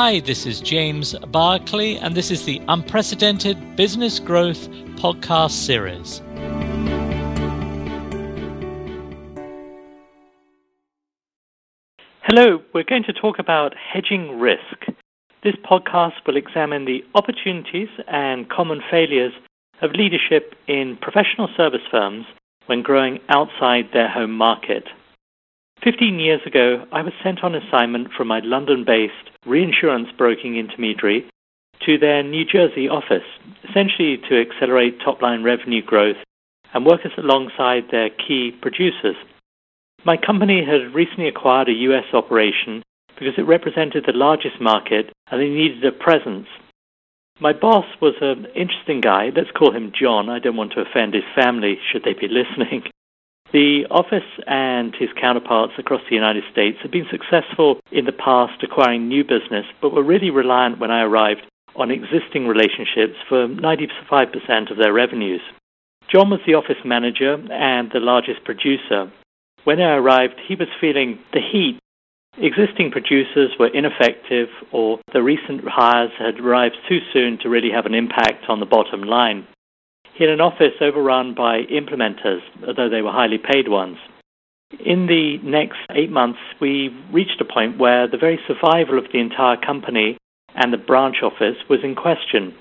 Hi, this is James Barclay, and this is the Unprecedented Business Growth Podcast Series. Hello, we're going to talk about hedging risk. This podcast will examine the opportunities and common failures of leadership in professional service firms when growing outside their home market. Fifteen years ago, I was sent on assignment from my London based reinsurance broking intermediary to their New Jersey office, essentially to accelerate top line revenue growth and work alongside their key producers. My company had recently acquired a US operation because it represented the largest market and they needed a presence. My boss was an interesting guy. Let's call him John. I don't want to offend his family should they be listening. The office and his counterparts across the United States have been successful in the past acquiring new business, but were really reliant when I arrived on existing relationships for 95% of their revenues. John was the office manager and the largest producer. When I arrived, he was feeling the heat. Existing producers were ineffective, or the recent hires had arrived too soon to really have an impact on the bottom line. Had an office overrun by implementers, although they were highly paid ones. In the next eight months, we reached a point where the very survival of the entire company and the branch office was in question.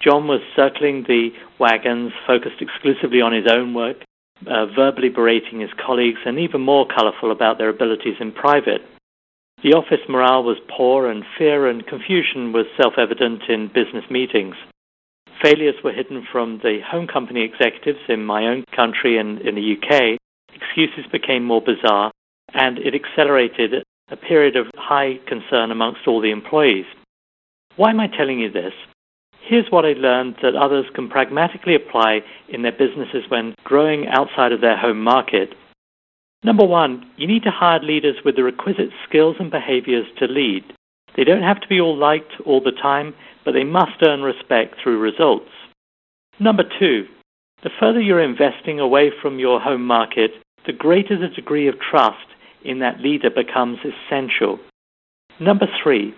John was circling the wagons, focused exclusively on his own work, uh, verbally berating his colleagues, and even more colorful about their abilities in private. The office morale was poor, and fear and confusion was self evident in business meetings. Failures were hidden from the home company executives in my own country and in the UK. Excuses became more bizarre, and it accelerated a period of high concern amongst all the employees. Why am I telling you this? Here's what I learned that others can pragmatically apply in their businesses when growing outside of their home market. Number one, you need to hire leaders with the requisite skills and behaviors to lead. They don't have to be all liked all the time, but they must earn respect through results. Number two, the further you're investing away from your home market, the greater the degree of trust in that leader becomes essential. Number three,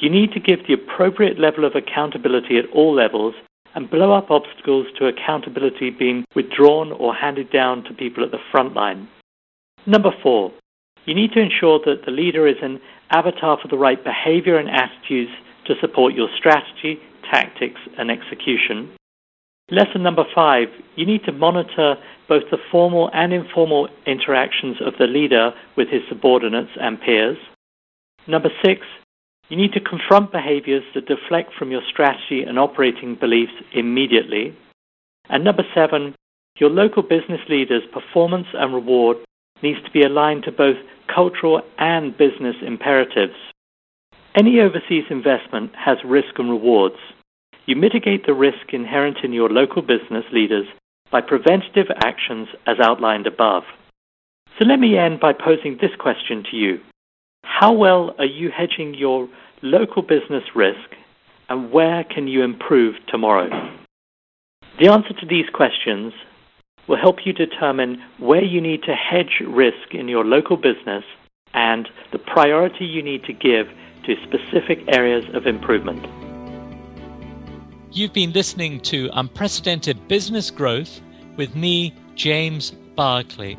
you need to give the appropriate level of accountability at all levels and blow up obstacles to accountability being withdrawn or handed down to people at the front line. Number four, you need to ensure that the leader is an avatar for the right behavior and attitudes to support your strategy, tactics, and execution. Lesson number five, you need to monitor both the formal and informal interactions of the leader with his subordinates and peers. Number six, you need to confront behaviors that deflect from your strategy and operating beliefs immediately. And number seven, your local business leader's performance and reward needs to be aligned to both cultural and business imperatives. Any overseas investment has risk and rewards. You mitigate the risk inherent in your local business leaders by preventative actions as outlined above. So let me end by posing this question to you. How well are you hedging your local business risk and where can you improve tomorrow? The answer to these questions will help you determine where you need to hedge risk in your local business and the priority you need to give to specific areas of improvement. You've been listening to Unprecedented Business Growth with me, James Barclay.